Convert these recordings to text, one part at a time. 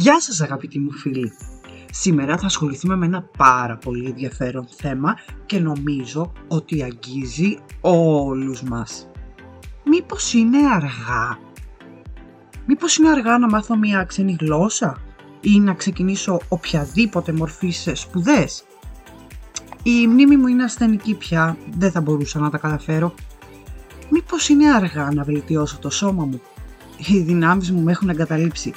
Γεια σας αγαπητοί μου φίλοι. Σήμερα θα ασχοληθούμε με ένα πάρα πολύ ενδιαφέρον θέμα και νομίζω ότι αγγίζει όλους μας. Μήπως είναι αργά; Μήπως είναι αργά να μάθω μια ξένη γλώσσα ή να ξεκινήσω οποιαδήποτε μορφή σε σπουδές; Η μνήμη μου είναι ασθενική πια, δεν θα μπορούσα να τα καταφέρω. Μήπως είναι αργά να βελτιώσω το σώμα μου; Οι δυνάμεις μου με έχουν εγκαταλείψει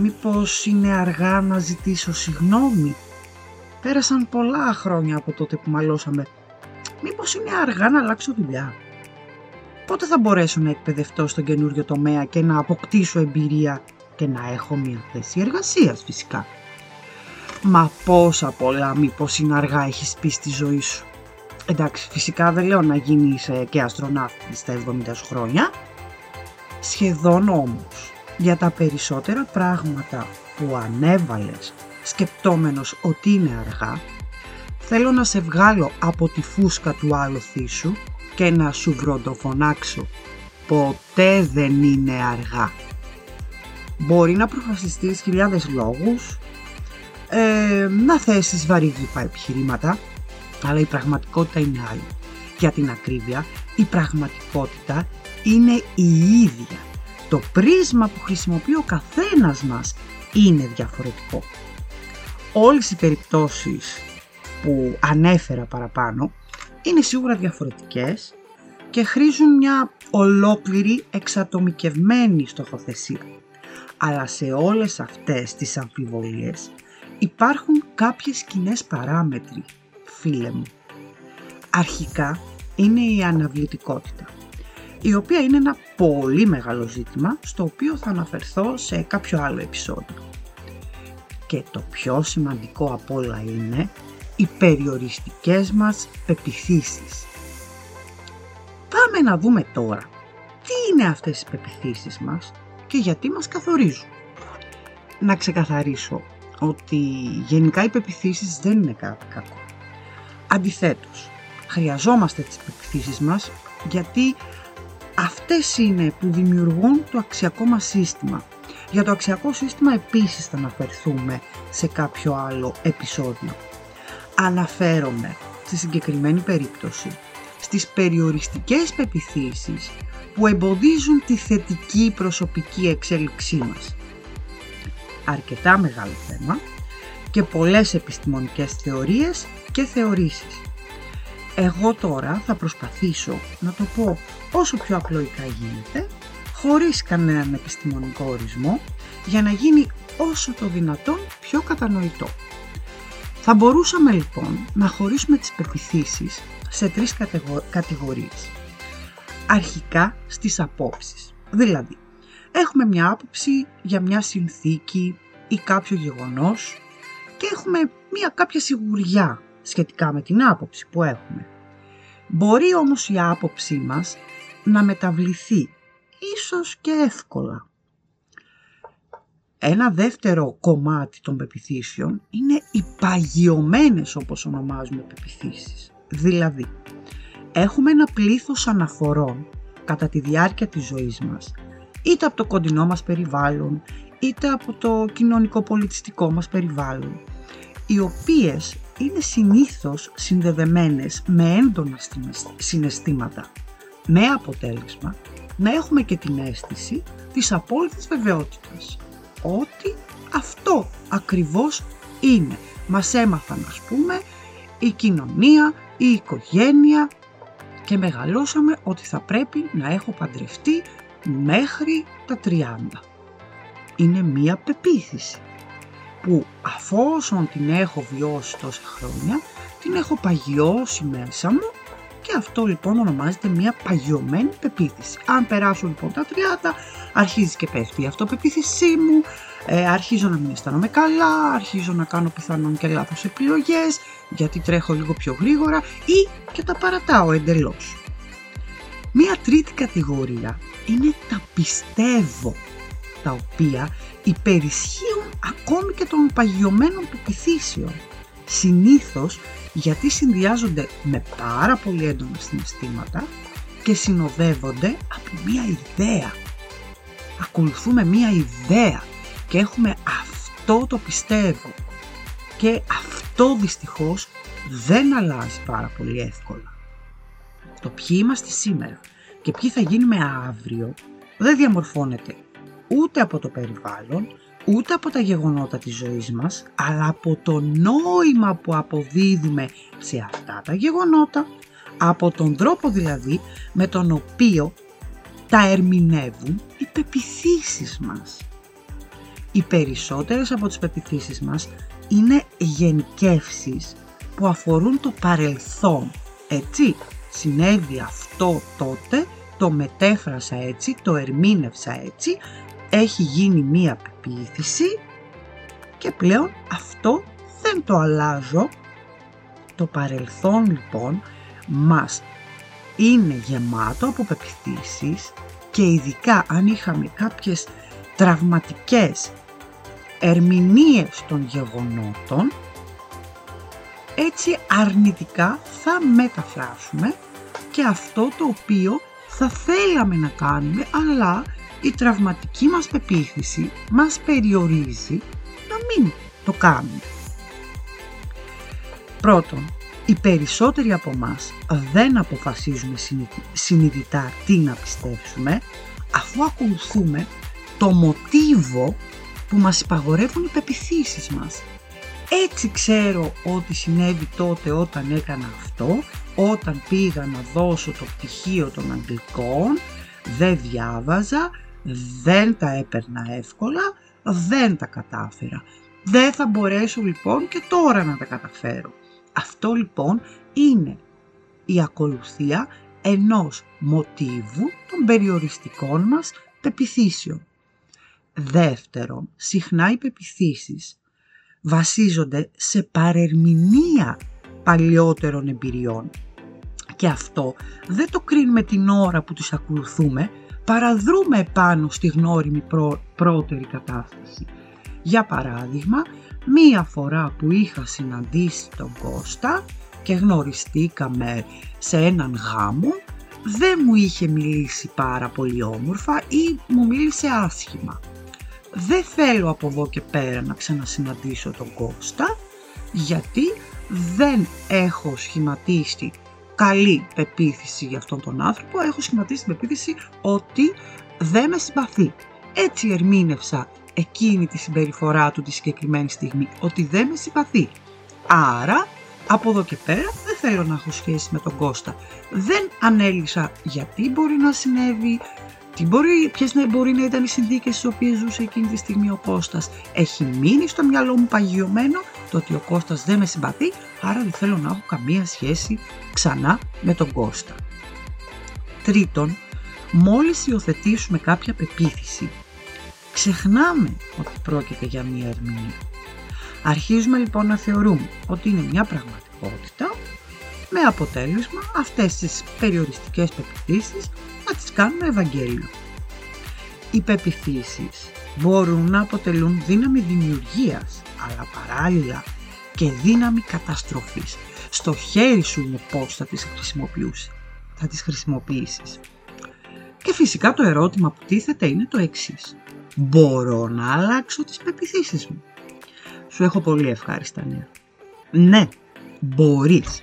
Μήπως είναι αργά να ζητήσω συγνώμη; Πέρασαν πολλά χρόνια από τότε που μαλώσαμε. Μήπως είναι αργά να αλλάξω δουλειά; Πότε θα μπορέσω να εκπαιδευτώ στον καινούριο τομέα και να αποκτήσω εμπειρία και να έχω μια θέση εργασίας φυσικά; Μα πόσα πολλά μήπως είναι αργά έχεις πει στη ζωή σου; Εντάξει, φυσικά δεν λέω να γίνεις ε, και αστροναύτη στα 70 χρόνια. Σχεδόν όμως για τα περισσότερα πράγματα που ανέβαλες σκεπτόμενος ότι είναι αργά, θέλω να σε βγάλω από τη φούσκα του άλλου θύσου και να σου βροντοφωνάξω. Ποτέ δεν είναι αργά. Μπορεί να προφασιστείς χιλιάδες λόγους, ε, να θέσεις βαρύγλυπα επιχειρήματα, αλλά η πραγματικότητα είναι άλλη. Για την ακρίβεια, η πραγματικότητα είναι η ίδια το πρίσμα που χρησιμοποιεί ο καθένας μας είναι διαφορετικό. Όλες οι περιπτώσεις που ανέφερα παραπάνω είναι σίγουρα διαφορετικές και χρήζουν μια ολόκληρη εξατομικευμένη στοχοθεσία. Αλλά σε όλες αυτές τις αμφιβολίες υπάρχουν κάποιες κοινέ παράμετροι, φίλε μου. Αρχικά είναι η αναβλητικότητα η οποία είναι ένα πολύ μεγάλο ζήτημα στο οποίο θα αναφερθώ σε κάποιο άλλο επεισόδιο. Και το πιο σημαντικό από όλα είναι οι περιοριστικές μας πεπιθήσεις. Πάμε να δούμε τώρα τι είναι αυτές οι πεπιθήσεις μας και γιατί μας καθορίζουν. Να ξεκαθαρίσω ότι γενικά οι πεπιθήσεις δεν είναι κάτι κακό. Αντιθέτως, χρειαζόμαστε τις πεπιθήσεις μας γιατί Αυτές είναι που δημιουργούν το αξιακό μας σύστημα. Για το αξιακό σύστημα επίσης θα αναφερθούμε σε κάποιο άλλο επεισόδιο. Αναφέρομαι στη συγκεκριμένη περίπτωση στις περιοριστικές πεπιθήσεις που εμποδίζουν τη θετική προσωπική εξέλιξή μας. Αρκετά μεγάλο θέμα και πολλές επιστημονικές θεωρίες και θεωρήσεις. Εγώ τώρα θα προσπαθήσω να το πω όσο πιο απλοϊκά γίνεται, χωρίς κανέναν επιστημονικό ορισμό, για να γίνει όσο το δυνατόν πιο κατανοητό. Θα μπορούσαμε λοιπόν να χωρίσουμε τις πεπιθήσεις σε τρεις κατηγορίες. Αρχικά στις απόψεις. Δηλαδή, έχουμε μια άποψη για μια συνθήκη ή κάποιο γεγονός και έχουμε μια κάποια σιγουριά σχετικά με την άποψη που έχουμε. Μπορεί όμως η άποψή μας να μεταβληθεί, ίσως και εύκολα. Ένα δεύτερο κομμάτι των πεπιθήσεων είναι οι παγιωμένες όπως ονομάζουμε πεπιθήσεις. Δηλαδή, έχουμε ένα πλήθος αναφορών κατά τη διάρκεια της ζωής μας, είτε από το κοντινό μας περιβάλλον, είτε από το κοινωνικό-πολιτιστικό μας περιβάλλον, οι οποίες είναι συνήθως συνδεδεμένες με έντονα συναισθήματα, με αποτέλεσμα να έχουμε και την αίσθηση της απόλυτης βεβαιότητας ότι αυτό ακριβώς είναι. Μας έμαθαν ας πούμε η κοινωνία, η οικογένεια και μεγαλώσαμε ότι θα πρέπει να έχω παντρευτεί μέχρι τα 30. Είναι μία πεποίθηση που αφόσον την έχω βιώσει τόσα χρόνια, την έχω παγιώσει μέσα μου και αυτό λοιπόν ονομάζεται μια παγιωμένη πεποίθηση. Αν περάσω λοιπόν τα 30, αρχίζει και πέφτει η αυτοπεποίθησή μου, ε, αρχίζω να μην αισθάνομαι καλά, αρχίζω να κάνω πιθανόν και λάθος επιλογές, γιατί τρέχω λίγο πιο γρήγορα ή και τα παρατάω εντελώς. Μία τρίτη κατηγορία είναι τα πιστεύω, τα οποία υπερισχύουν ακόμη και των παγιωμένων πεπιθήσεων. Συνήθως γιατί συνδυάζονται με πάρα πολύ έντονα συναισθήματα και συνοδεύονται από μία ιδέα. Ακολουθούμε μία ιδέα Και έχουμε αυτό το πιστεύω. Και αυτό δυστυχώς δεν αλλάζει πάρα πολύ εύκολα. Το ποιοι είμαστε σήμερα και ποιοι θα γίνουμε αύριο δεν διαμορφώνεται ούτε από το περιβάλλον, ούτε από τα γεγονότα της ζωής μας, αλλά από το νόημα που αποδίδουμε σε αυτά τα γεγονότα, από τον τρόπο δηλαδή με τον οποίο τα ερμηνεύουν οι πεπιθήσεις μας. Οι περισσότερες από τις πεπιθήσεις μας είναι γενικεύσεις που αφορούν το παρελθόν. Έτσι, συνέβη αυτό τότε, το μετέφρασα έτσι, το ερμήνευσα έτσι, έχει γίνει μία πεποίθηση και πλέον αυτό δεν το αλλάζω. Το παρελθόν λοιπόν μας είναι γεμάτο από πεπιθήσεις και ειδικά αν είχαμε κάποιες τραυματικές ερμηνείες των γεγονότων έτσι αρνητικά θα μεταφράσουμε και αυτό το οποίο θα θέλαμε να κάνουμε αλλά η τραυματική μας πεποίθηση μας περιορίζει να μην το κάνουμε. Πρώτον, οι περισσότεροι από εμά δεν αποφασίζουμε συνειδητά τι να πιστέψουμε αφού ακολουθούμε το μοτίβο που μας υπαγορεύουν οι πεπιθήσεις μας. Έτσι ξέρω ότι συνέβη τότε όταν έκανα αυτό, όταν πήγα να δώσω το πτυχίο των Αγγλικών, δεν διάβαζα, δεν τα έπαιρνα εύκολα, δεν τα κατάφερα. Δεν θα μπορέσω λοιπόν και τώρα να τα καταφέρω. Αυτό λοιπόν είναι η ακολουθία ενός μοτίβου των περιοριστικών μας πεπιθήσεων. Δεύτερον, συχνά οι πεπιθήσεις βασίζονται σε παρερμηνία παλιότερων εμπειριών. Και αυτό δεν το κρίνουμε την ώρα που τις ακολουθούμε, παραδρούμε επάνω στη γνώριμη πρώτερη κατάσταση. Για παράδειγμα, μία φορά που είχα συναντήσει τον Κώστα και γνωριστήκαμε σε έναν γάμο, δεν μου είχε μιλήσει πάρα πολύ όμορφα ή μου μίλησε άσχημα. Δεν θέλω από εδώ και πέρα να ξανασυναντήσω τον Κώστα, γιατί δεν έχω σχηματίσει καλή πεποίθηση για αυτόν τον άνθρωπο, έχω σχηματίσει την πεποίθηση ότι δεν με συμπαθεί. Έτσι ερμήνευσα εκείνη τη συμπεριφορά του τη συγκεκριμένη στιγμή, ότι δεν με συμπαθεί. Άρα, από εδώ και πέρα δεν θέλω να έχω σχέση με τον Κώστα. Δεν ανέλησα γιατί μπορεί να συνέβη, τι μπορεί, ποιες μπορεί να ήταν οι συνθήκες στις οποίες ζούσε εκείνη τη στιγμή ο Κώστας. Έχει μείνει στο μυαλό μου παγιωμένο το ότι ο Κώστας δεν με συμπαθεί, άρα δεν θέλω να έχω καμία σχέση ξανά με τον Κώστα. Τρίτον, μόλις υιοθετήσουμε κάποια πεποίθηση, ξεχνάμε ότι πρόκειται για μία ερμηνεία. Αρχίζουμε λοιπόν να θεωρούμε ότι είναι μια πραγματικότητα με αποτέλεσμα αυτές τις περιοριστικές πεπιθήσεις να τις κάνουμε Ευαγγέλιο. Οι πεπιθήσεις μπορούν να αποτελούν δύναμη δημιουργίας, αλλά παράλληλα και δύναμη καταστροφής. Στο χέρι σου είναι πώς θα τις χρησιμοποιήσεις. Θα τις χρησιμοποιήσεις. Και φυσικά το ερώτημα που τίθεται είναι το εξής. Μπορώ να αλλάξω τις πεπιθήσεις μου. Σου έχω πολύ ευχάριστα νέα. Ναι, μπορείς.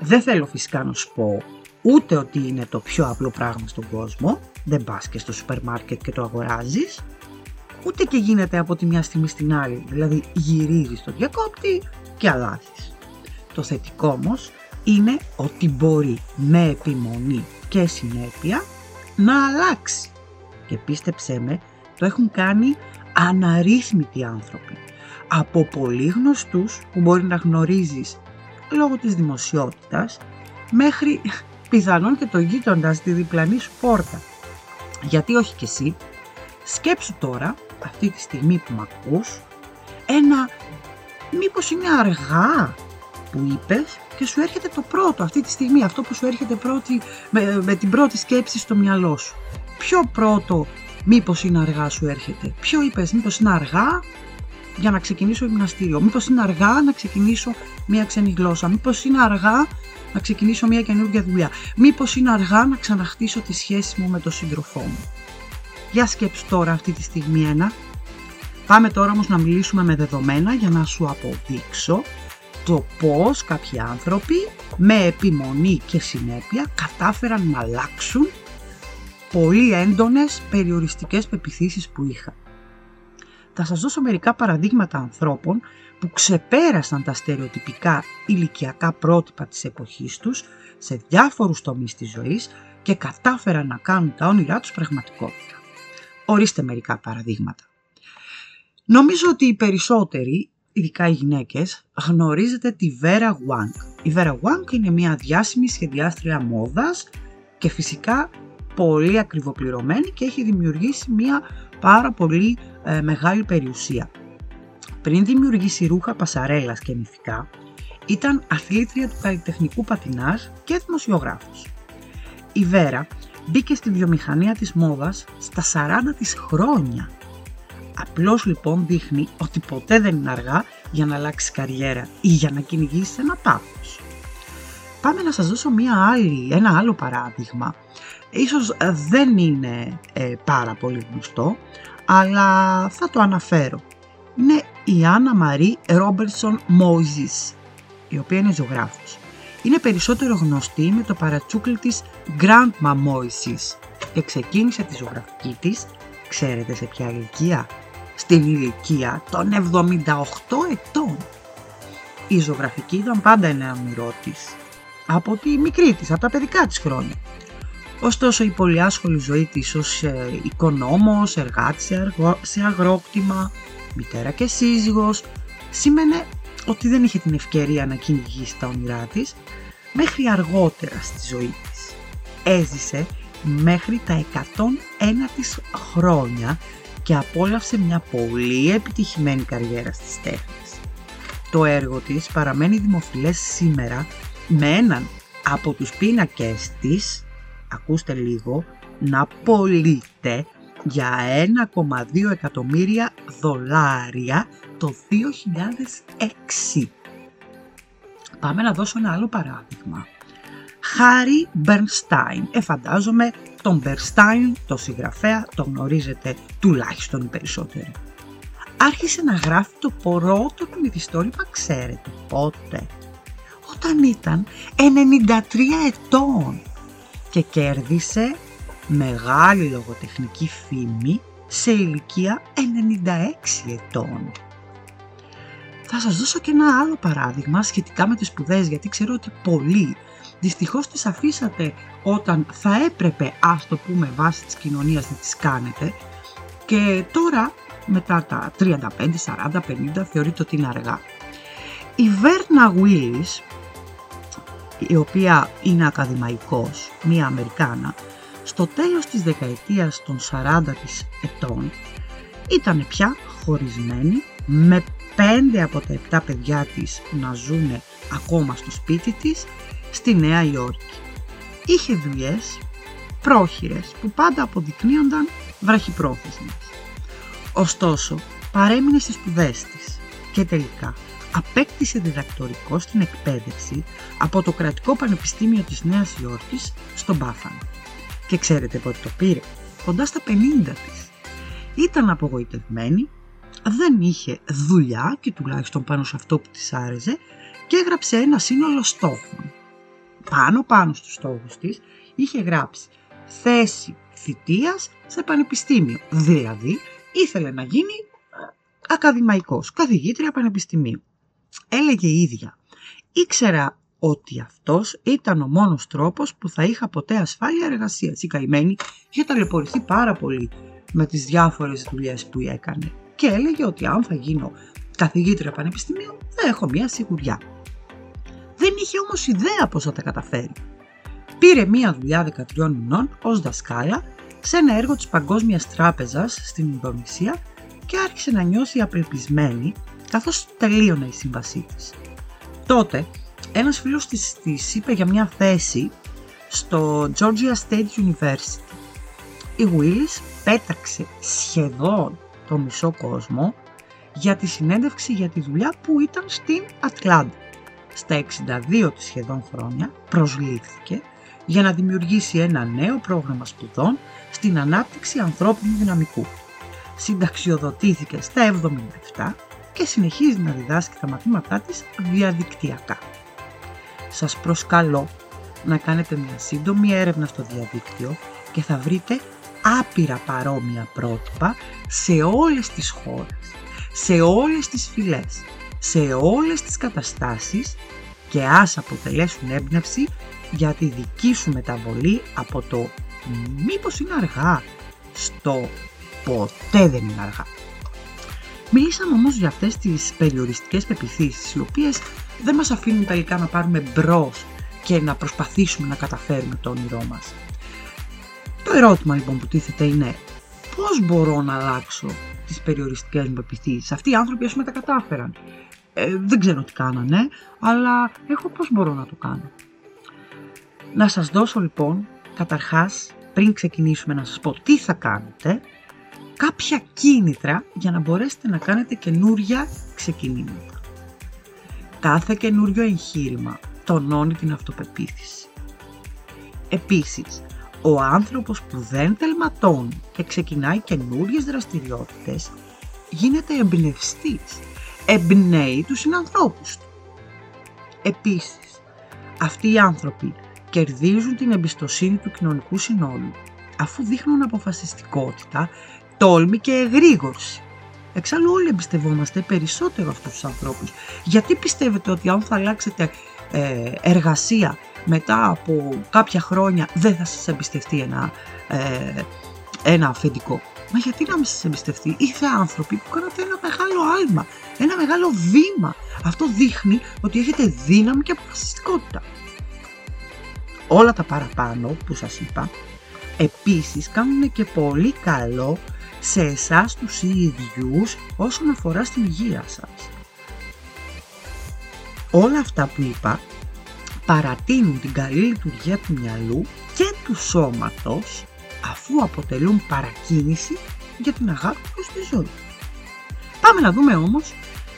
Δεν θέλω φυσικά να σου πω ούτε ότι είναι το πιο απλό πράγμα στον κόσμο, δεν πας και στο σούπερ μάρκετ και το αγοράζεις, ούτε και γίνεται από τη μια στιγμή στην άλλη, δηλαδή γυρίζεις το διακόπτη και αλλάζεις. Το θετικό όμως είναι ότι μπορεί με επιμονή και συνέπεια να αλλάξει. Και πίστεψέ με, το έχουν κάνει αναρρύθμιτοι άνθρωποι. Από πολύ γνωστούς που μπορεί να γνωρίζεις λόγω της δημοσιότητας μέχρι πιθανόν και το γείτονας στη διπλανή σου πόρτα. Γιατί όχι κι εσύ, σκέψου τώρα, αυτή τη στιγμή που με ακούς, ένα μήπως είναι αργά που είπες και σου έρχεται το πρώτο αυτή τη στιγμή, αυτό που σου έρχεται πρώτη, με, με την πρώτη σκέψη στο μυαλό σου. Ποιο πρώτο μήπως είναι αργά σου έρχεται, ποιο είπες μήπως είναι αργά για να ξεκινήσω γυμναστήριο, μήπως είναι αργά να ξεκινήσω μια ξένη γλώσσα, μήπως είναι αργά να ξεκινήσω μια καινούργια δουλειά. Μήπως είναι αργά να ξαναχτίσω τη σχέση μου με τον σύντροφό μου. Για σκέψου τώρα αυτή τη στιγμή ένα. Πάμε τώρα όμως να μιλήσουμε με δεδομένα για να σου αποδείξω το πώς κάποιοι άνθρωποι με επιμονή και συνέπεια κατάφεραν να αλλάξουν πολύ έντονες περιοριστικές πεπιθήσεις που είχα. Θα σας δώσω μερικά παραδείγματα ανθρώπων που ξεπέρασαν τα στερεοτυπικά ηλικιακά πρότυπα της εποχής τους σε διάφορους τομείς της ζωής και κατάφεραν να κάνουν τα όνειρά τους πραγματικότητα. Ορίστε μερικά παραδείγματα. Νομίζω ότι οι περισσότεροι, ειδικά οι γυναίκες, γνωρίζετε τη Vera Wang. Η Vera Wang είναι μια διάσημη σχεδιάστρια μόδας και φυσικά πολύ ακριβοπληρωμένη και έχει δημιουργήσει μια πάρα πολύ ε, μεγάλη περιουσία. Πριν δημιουργήσει ρούχα πασαρέλας και νηφικά, ήταν αθλήτρια του καλλιτεχνικού πατινάζ και δημοσιογράφος. Η Βέρα μπήκε στη βιομηχανία της μόδας στα 40 της χρόνια. Απλώς λοιπόν δείχνει ότι ποτέ δεν είναι αργά για να αλλάξει καριέρα ή για να κυνηγήσει ένα πάθος. Πάμε να σας δώσω μία άλλη, ένα άλλο παράδειγμα. Ίσως ε, δεν είναι ε, πάρα πολύ γνωστό, αλλά θα το αναφέρω. Είναι η Άννα Μαρή Ρόμπερσον Μόιζης, η οποία είναι ζωγράφος. Είναι περισσότερο γνωστή με το παρατσούκλι της Grandma Moises και ξεκίνησε τη ζωγραφική της, ξέρετε σε ποια ηλικία, στην ηλικία των 78 ετών. Η ζωγραφική ήταν πάντα ένα όνειρό της, από τη μικρή της, από τα παιδικά της χρόνια. Ωστόσο η πολύ άσχολη ζωή της ως ε, οικονόμος, εργάτης σε αγρόκτημα, μητέρα και σύζυγος, σήμαινε ότι δεν είχε την ευκαιρία να κυνηγήσει τα όνειρά της μέχρι αργότερα στη ζωή της. Έζησε μέχρι τα 101 της χρόνια και απόλαυσε μια πολύ επιτυχημένη καριέρα στις τέχνες. Το έργο της παραμένει δημοφιλές σήμερα με έναν από τους πίνακες της, ακούστε λίγο, να πωλείται για 1,2 εκατομμύρια δολάρια το 2006. Πάμε να δώσω ένα άλλο παράδειγμα. Χάρι Μπερνστάιν. Ε, φαντάζομαι τον Μπερνστάιν, το συγγραφέα, τον γνωρίζετε τουλάχιστον οι περισσότεροι. Άρχισε να γράφει το πρώτο του μυθιστόρημα, ξέρετε πότε. Όταν ήταν 93 ετών και κέρδισε μεγάλη λογοτεχνική φήμη σε ηλικία 96 ετών. Θα σας δώσω και ένα άλλο παράδειγμα σχετικά με τις σπουδές γιατί ξέρω ότι πολλοί δυστυχώς τις αφήσατε όταν θα έπρεπε ας το πούμε βάσει της κοινωνίας να τις κάνετε και τώρα μετά τα 35, 40, 50 θεωρείται ότι είναι αργά. Η Βέρνα Willis, η οποία είναι ακαδημαϊκός, μία Αμερικάνα, στο τέλος της δεκαετίας των 40 της ετών ήταν πια χωρισμένη με πέντε από τα επτά παιδιά της να ζουν ακόμα στο σπίτι της στη Νέα Υόρκη. Είχε δουλειές πρόχειρες που πάντα αποδεικνύονταν βραχυπρόθεσμες. Ωστόσο, παρέμεινε στις σπουδές της και τελικά απέκτησε διδακτορικό στην εκπαίδευση από το Κρατικό Πανεπιστήμιο της Νέας Υόρκης στον Μπάφανο. Και ξέρετε πότε το πήρε, κοντά στα 50 της. Ήταν απογοητευμένη δεν είχε δουλειά και τουλάχιστον πάνω σε αυτό που της άρεσε και έγραψε ένα σύνολο στόχων. Πάνω πάνω στους στόχους της είχε γράψει θέση θητείας σε πανεπιστήμιο. Δηλαδή ήθελε να γίνει ακαδημαϊκός, καθηγήτρια πανεπιστημίου. Έλεγε η ίδια, ήξερα ότι αυτός ήταν ο μόνος τρόπος που θα είχα ποτέ ασφάλεια εργασίας. Η καημένη είχε ταλαιπωρηθεί πάρα πολύ με τις διάφορες δουλειές που έκανε και έλεγε ότι αν θα γίνω καθηγήτρια πανεπιστημίου θα έχω μια σιγουριά. Δεν είχε όμως ιδέα πώς θα τα καταφέρει. Πήρε μια δουλειά 13 μηνών ως δασκάλα σε ένα έργο της Παγκόσμιας Τράπεζας στην Ινδονησία και άρχισε να νιώθει απελπισμένη καθώς τελείωνε η σύμβασή της. Τότε ένας φίλος της, της είπε για μια θέση στο Georgia State University. Η Willis πέταξε σχεδόν το μισό κόσμο για τη συνέντευξη για τη δουλειά που ήταν στην Ατλάντα. Στα 62 της σχεδόν χρόνια προσλήφθηκε για να δημιουργήσει ένα νέο πρόγραμμα σπουδών στην ανάπτυξη ανθρώπινου δυναμικού. συνταξιοδοτήθηκε στα 77 και συνεχίζει να διδάσκει τα μαθήματά της διαδικτυακά. Σας προσκαλώ να κάνετε μια σύντομη έρευνα στο διαδίκτυο και θα βρείτε άπειρα παρόμοια πρότυπα σε όλες τις χώρες, σε όλες τις φυλές, σε όλες τις καταστάσεις και ας αποτελέσουν έμπνευση για τη δική σου μεταβολή από το μήπως είναι αργά στο ποτέ δεν είναι αργά. Μιλήσαμε όμως για αυτές τις περιοριστικές πεπιθήσεις οι οποίες δεν μας αφήνουν τελικά να πάρουμε μπρος και να προσπαθήσουμε να καταφέρουμε το όνειρό μας. Το ερώτημα λοιπόν που τίθεται είναι πώς μπορώ να αλλάξω τις περιοριστικές μου πεπιθήσεις. Αυτοί οι άνθρωποι ας πούμε τα κατάφεραν. Ε, δεν ξέρω τι κάνανε, αλλά έχω πώς μπορώ να το κάνω; Να σας δώσω λοιπόν, καταρχάς, πριν ξεκινήσουμε να σας πω τι θα κάνετε, κάποια κίνητρα για να μπορέσετε να κάνετε καινούρια ξεκινήματα. Κάθε καινούριο εγχείρημα τονώνει την αυτοπεποίθηση. Επίσης, ο άνθρωπος που δεν τελματώνει και ξεκινάει καινούριες δραστηριότητες γίνεται εμπνευστής, εμπνέει τους συνανθρώπους του. Επίσης, αυτοί οι άνθρωποι κερδίζουν την εμπιστοσύνη του κοινωνικού συνόλου αφού δείχνουν αποφασιστικότητα, τόλμη και εγρήγορση. Εξάλλου όλοι εμπιστευόμαστε περισσότερο αυτούς τους ανθρώπους. Γιατί πιστεύετε ότι αν θα αλλάξετε ε, εργασία μετά από κάποια χρόνια δεν θα σας εμπιστευτεί ένα, ε, ένα αφεντικό. Μα γιατί να μην σας εμπιστευτεί; Ήρθε άνθρωποι που κάνατε ένα μεγάλο άλμα, ένα μεγάλο βήμα. Αυτό δείχνει ότι έχετε δύναμη και αποφασιστικότητα. Όλα τα παραπάνω που σας είπα, επίσης κάνουν και πολύ καλό σε εσάς τους ίδιους όσον αφορά στην υγεία σας. Όλα αυτά που είπα παρατείνουν την καλή λειτουργία του μυαλού και του σώματος αφού αποτελούν παρακίνηση για την αγάπη προς τη ζωή. Πάμε να δούμε όμως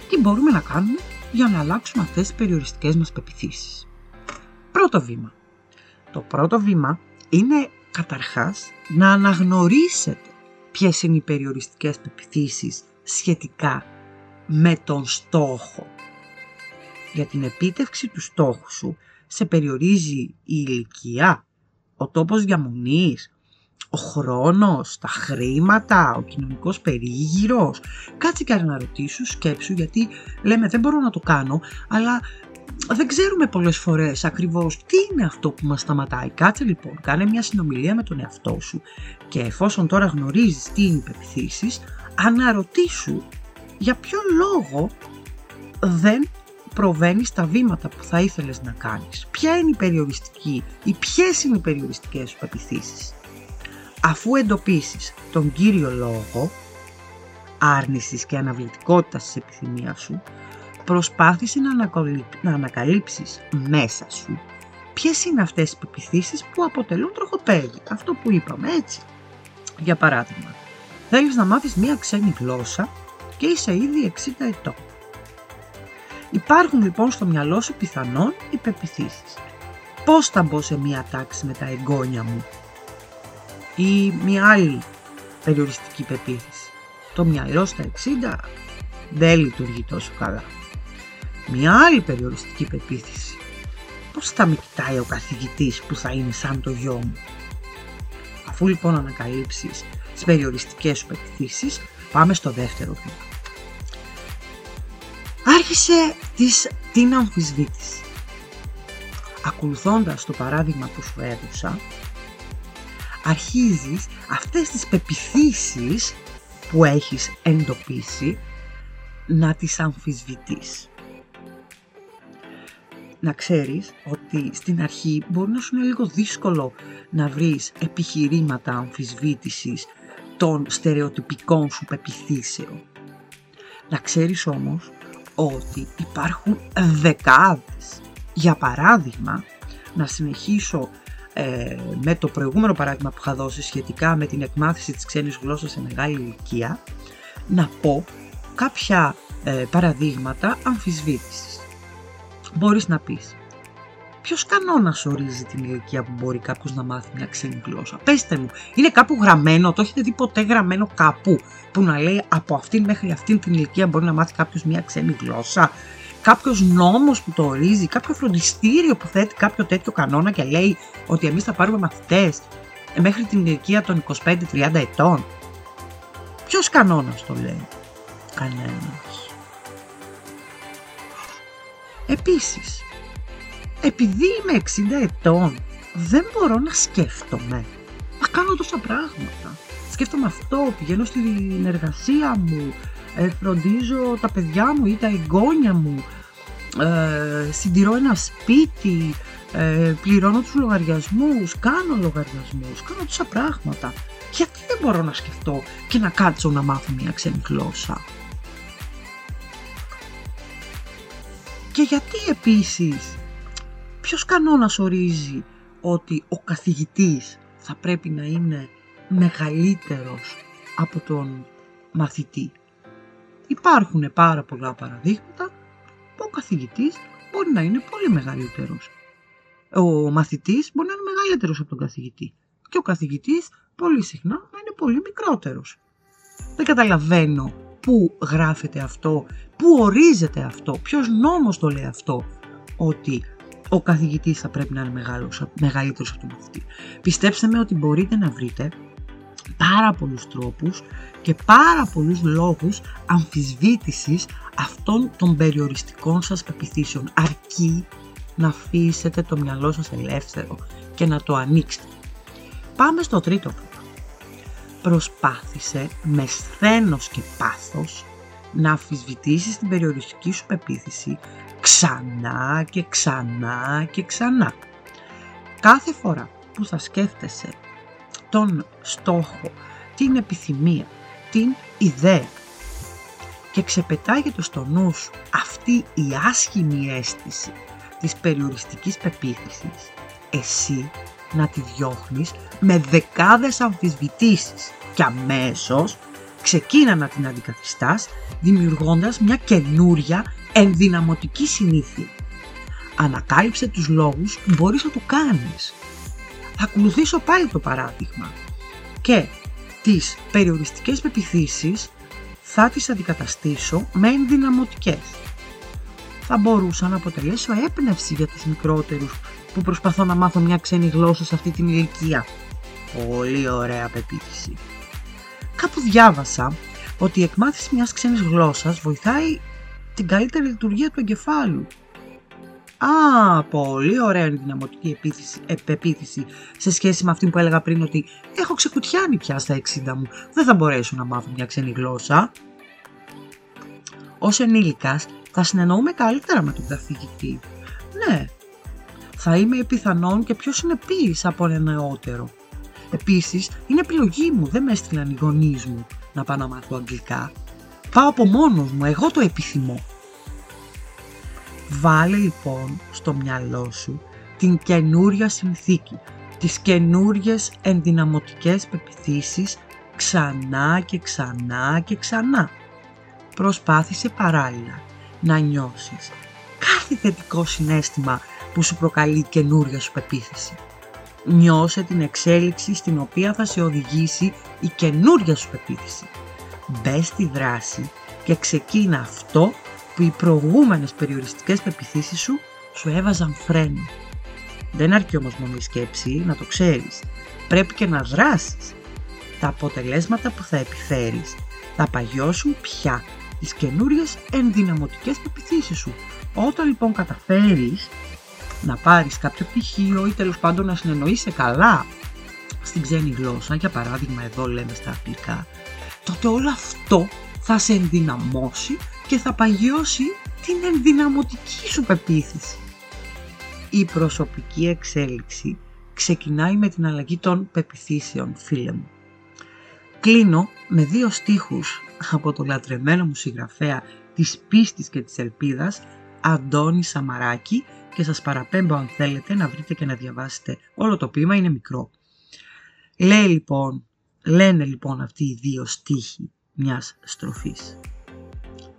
τι μπορούμε να κάνουμε για να αλλάξουμε αυτές τις περιοριστικές μας πεπιθήσεις. Πρώτο βήμα. Το πρώτο βήμα είναι καταρχάς να αναγνωρίσετε ποιες είναι οι περιοριστικές πεπιθήσεις σχετικά με τον στόχο. Για την επίτευξη του στόχου σου σε περιορίζει η ηλικία, ο τόπος διαμονής, ο χρόνος, τα χρήματα, ο κοινωνικός περίγυρος. Κάτσε και αναρωτήσου, σκέψου, γιατί λέμε δεν μπορώ να το κάνω, αλλά δεν ξέρουμε πολλές φορές ακριβώς τι είναι αυτό που μας σταματάει. Κάτσε λοιπόν, κάνε μια συνομιλία με τον εαυτό σου και εφόσον τώρα γνωρίζεις τι είναι οι πεπιθήσεις, αναρωτήσου για ποιο λόγο δεν προβαίνεις στα βήματα που θα ήθελες να κάνεις. Ποια είναι η περιοριστική ή ποιες είναι οι περιοριστικές σου πεπιθήσεις. Αφού εντοπίσεις τον κύριο λόγο άρνησης και αναβλητικότητας της επιθυμίας σου, προσπάθησε να, να ανακαλύψεις μέσα σου ποιες είναι αυτές οι πεπιθήσεις που αποτελούν τροχοπέδι. Αυτό που είπαμε έτσι. Για παράδειγμα, θέλεις να μάθεις μία ξένη γλώσσα και είσαι ήδη 60 ετών. Υπάρχουν λοιπόν στο μυαλό σου πιθανόν οι πεπιθήσεις. Πώς θα μπω σε μία τάξη με τα εγγόνια μου; Ή μία άλλη περιοριστική πεποίθηση. Το μυαλό στα 60 δεν λειτουργεί τόσο καλά. Μία άλλη περιοριστική πεποίθηση. Πώς θα με κοιτάει ο καθηγητής που θα είναι σαν το γιο μου; Αφού λοιπόν ανακαλύψεις τις περιοριστικές σου πεπιθήσεις, πάμε στο δεύτερο βήμα. Άρχισε της, την αμφισβήτηση. Ακολουθώντας το παράδειγμα που σου έδωσα, αρχίζεις αυτές τις πεπιθήσεις που έχεις εντοπίσει να τις αμφισβητείς να ξέρεις ότι στην αρχή μπορεί να σου είναι λίγο δύσκολο να βρεις επιχειρήματα αμφισβήτησης των στερεοτυπικών σου πεπιθήσεων. Να ξέρεις όμως ότι υπάρχουν δεκάδες. Για παράδειγμα, να συνεχίσω ε, με το προηγούμενο παράδειγμα που είχα δώσει σχετικά με την εκμάθηση της ξένης γλώσσας σε μεγάλη ηλικία, να πω κάποια ε, παραδείγματα αμφισβήτησης μπορείς να πεις ποιος κανόνας ορίζει την ηλικία που μπορεί κάποιος να μάθει μια ξένη γλώσσα; Πεςτε μου, είναι κάπου γραμμένο, το έχετε δει ποτέ γραμμένο κάπου που να λέει από αυτήν μέχρι αυτήν την ηλικία μπορεί να μάθει κάποιος μια ξένη γλώσσα; Κάποιος νόμος που το ορίζει, κάποιο φροντιστήριο που θέτει κάποιο τέτοιο κανόνα και λέει ότι εμείς θα πάρουμε μαθητές μέχρι την ηλικία των 25-30 ετών; Ποιος κανόνας το λέει, Κανένας. Επίσης, επειδή είμαι 60 ετών, δεν μπορώ να σκέφτομαι. Να κάνω τόσα πράγματα. Σκέφτομαι αυτό, πηγαίνω στην εργασία μου, ε, φροντίζω τα παιδιά μου ή τα εγγόνια μου, ε, συντηρώ ένα σπίτι, ε, πληρώνω τους λογαριασμούς, κάνω λογαριασμούς, κάνω τόσα πράγματα. Γιατί δεν μπορώ να σκεφτώ και να κάτσω να μάθω μια ξένη γλώσσα; Και γιατί επίσης, ποιος κανόνας ορίζει ότι ο καθηγητής θα πρέπει να είναι μεγαλύτερος από τον μαθητή; Υπάρχουν πάρα πολλά παραδείγματα που ο καθηγητής μπορεί να είναι πολύ μεγαλύτερος. Ο μαθητής μπορεί να είναι μεγαλύτερος από τον καθηγητή. Και ο καθηγητής πολύ συχνά να είναι πολύ μικρότερος. Δεν καταλαβαίνω πού γράφεται αυτό, πού ορίζεται αυτό, ποιος νόμος το λέει αυτό, ότι ο καθηγητής θα πρέπει να είναι μεγάλος, μεγαλύτερος από τον μαθητή. Πιστέψτε με ότι μπορείτε να βρείτε πάρα πολλούς τρόπους και πάρα πολλούς λόγους αμφισβήτησης αυτών των περιοριστικών σας πεπιθήσεων, αρκεί να αφήσετε το μυαλό σας ελεύθερο και να το ανοίξετε. Πάμε στο τρίτο προσπάθησε με σθένος και πάθος να αφισβητήσει την περιοριστική σου πεποίθηση ξανά και ξανά και ξανά. Κάθε φορά που θα σκέφτεσαι τον στόχο, την επιθυμία, την ιδέα και ξεπετάγεται στο νου σου αυτή η άσχημη αίσθηση της περιοριστικής πεποίθησης, εσύ να τη διώχνεις με δεκάδες αμφισβητήσεις και αμέσως ξεκίνα να την αντικαθιστάς δημιουργώντας μια καινούρια ενδυναμωτική συνήθεια. Ανακάλυψε τους λόγους που μπορείς να το κάνεις. Θα ακολουθήσω πάλι το παράδειγμα και τις περιοριστικές πεπιθήσεις θα τις αντικαταστήσω με ενδυναμωτικές. Θα μπορούσα να αποτελέσω έπνευση για τους μικρότερους που προσπαθώ να μάθω μια ξένη γλώσσα σε αυτή την ηλικία. Πολύ ωραία πεποίθηση. Κάπου διάβασα ότι η εκμάθηση μιας ξένης γλώσσας βοηθάει την καλύτερη λειτουργία του εγκεφάλου. Α, πολύ ωραία ενδυναμωτική επίθεση σε σχέση με αυτή που έλεγα πριν ότι έχω ξεκουτιάνει πια στα 60 μου, δεν θα μπορέσω να μάθω μια ξένη γλώσσα. Ως ενήλικας θα συνεννοούμε καλύτερα με τον καθηγητή. Ναι, θα είμαι πιθανόν και πιο συνεπής από ένα νεότερο. Επίσης, είναι επιλογή μου, δεν με έστειλαν οι γονείς μου να πάω να μάθω αγγλικά. Πάω από μόνος μου, εγώ το επιθυμώ. Βάλε λοιπόν στο μυαλό σου την καινούρια συνθήκη, τις καινούριες ενδυναμωτικές πεπιθήσεις ξανά και ξανά και ξανά. Προσπάθησε παράλληλα να νιώσεις κάθε θετικό συνέστημα που σου προκαλεί καινούρια σου πεποίθηση. Νιώσε την εξέλιξη στην οποία θα σε οδηγήσει η καινούρια σου πεποίθηση. Μπε στη δράση και ξεκίνα αυτό που οι προηγούμενες περιοριστικές πεπιθήσεις σου σου έβαζαν φρένο. Δεν αρκεί όμως μόνο η σκέψη, να το ξέρεις. Πρέπει και να δράσεις. Τα αποτελέσματα που θα επιφέρεις θα παγιώσουν πια τις καινούριες ενδυναμωτικές πεπιθήσεις σου. Όταν λοιπόν καταφέρεις να πάρεις κάποιο πτυχίο ή τέλος πάντων να συνεννοείσαι καλά στην ξένη γλώσσα, για παράδειγμα εδώ λέμε στα αγγλικά, τότε όλο αυτό θα σε ενδυναμώσει και θα παγιώσει την ενδυναμωτική σου πεποίθηση. Η προσωπική εξέλιξη ξεκινάει με την αλλαγή των πεπιθήσεων, φίλε μου. Κλείνω με δύο στίχους από το λατρεμένο μου συγγραφέα της πίστης και της ελπίδας, Αντώνη Σαμαράκη και σας παραπέμπω αν θέλετε να βρείτε και να διαβάσετε όλο το ποίημα, είναι μικρό. Λέει λοιπόν, λένε λοιπόν αυτοί οι δύο στίχοι μιας στροφής.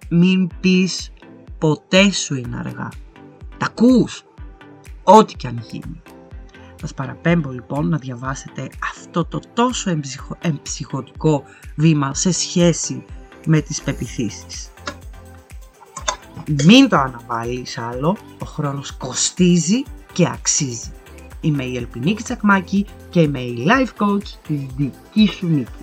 Μην πεις ποτέ σου είναι αργά. Τα ακούς. ό,τι και αν γίνει. Σας παραπέμπω λοιπόν να διαβάσετε αυτό το τόσο εμψυχο, εμψυχωτικό βήμα σε σχέση με τις πεπιθήσεις. Μην το αναβάλεις άλλο, ο χρόνος κοστίζει και αξίζει. Είμαι η Ελπινίκη Τσακμάκη και είμαι η life coach της δικής σου νίκης.